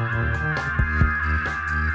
Mm-hmm.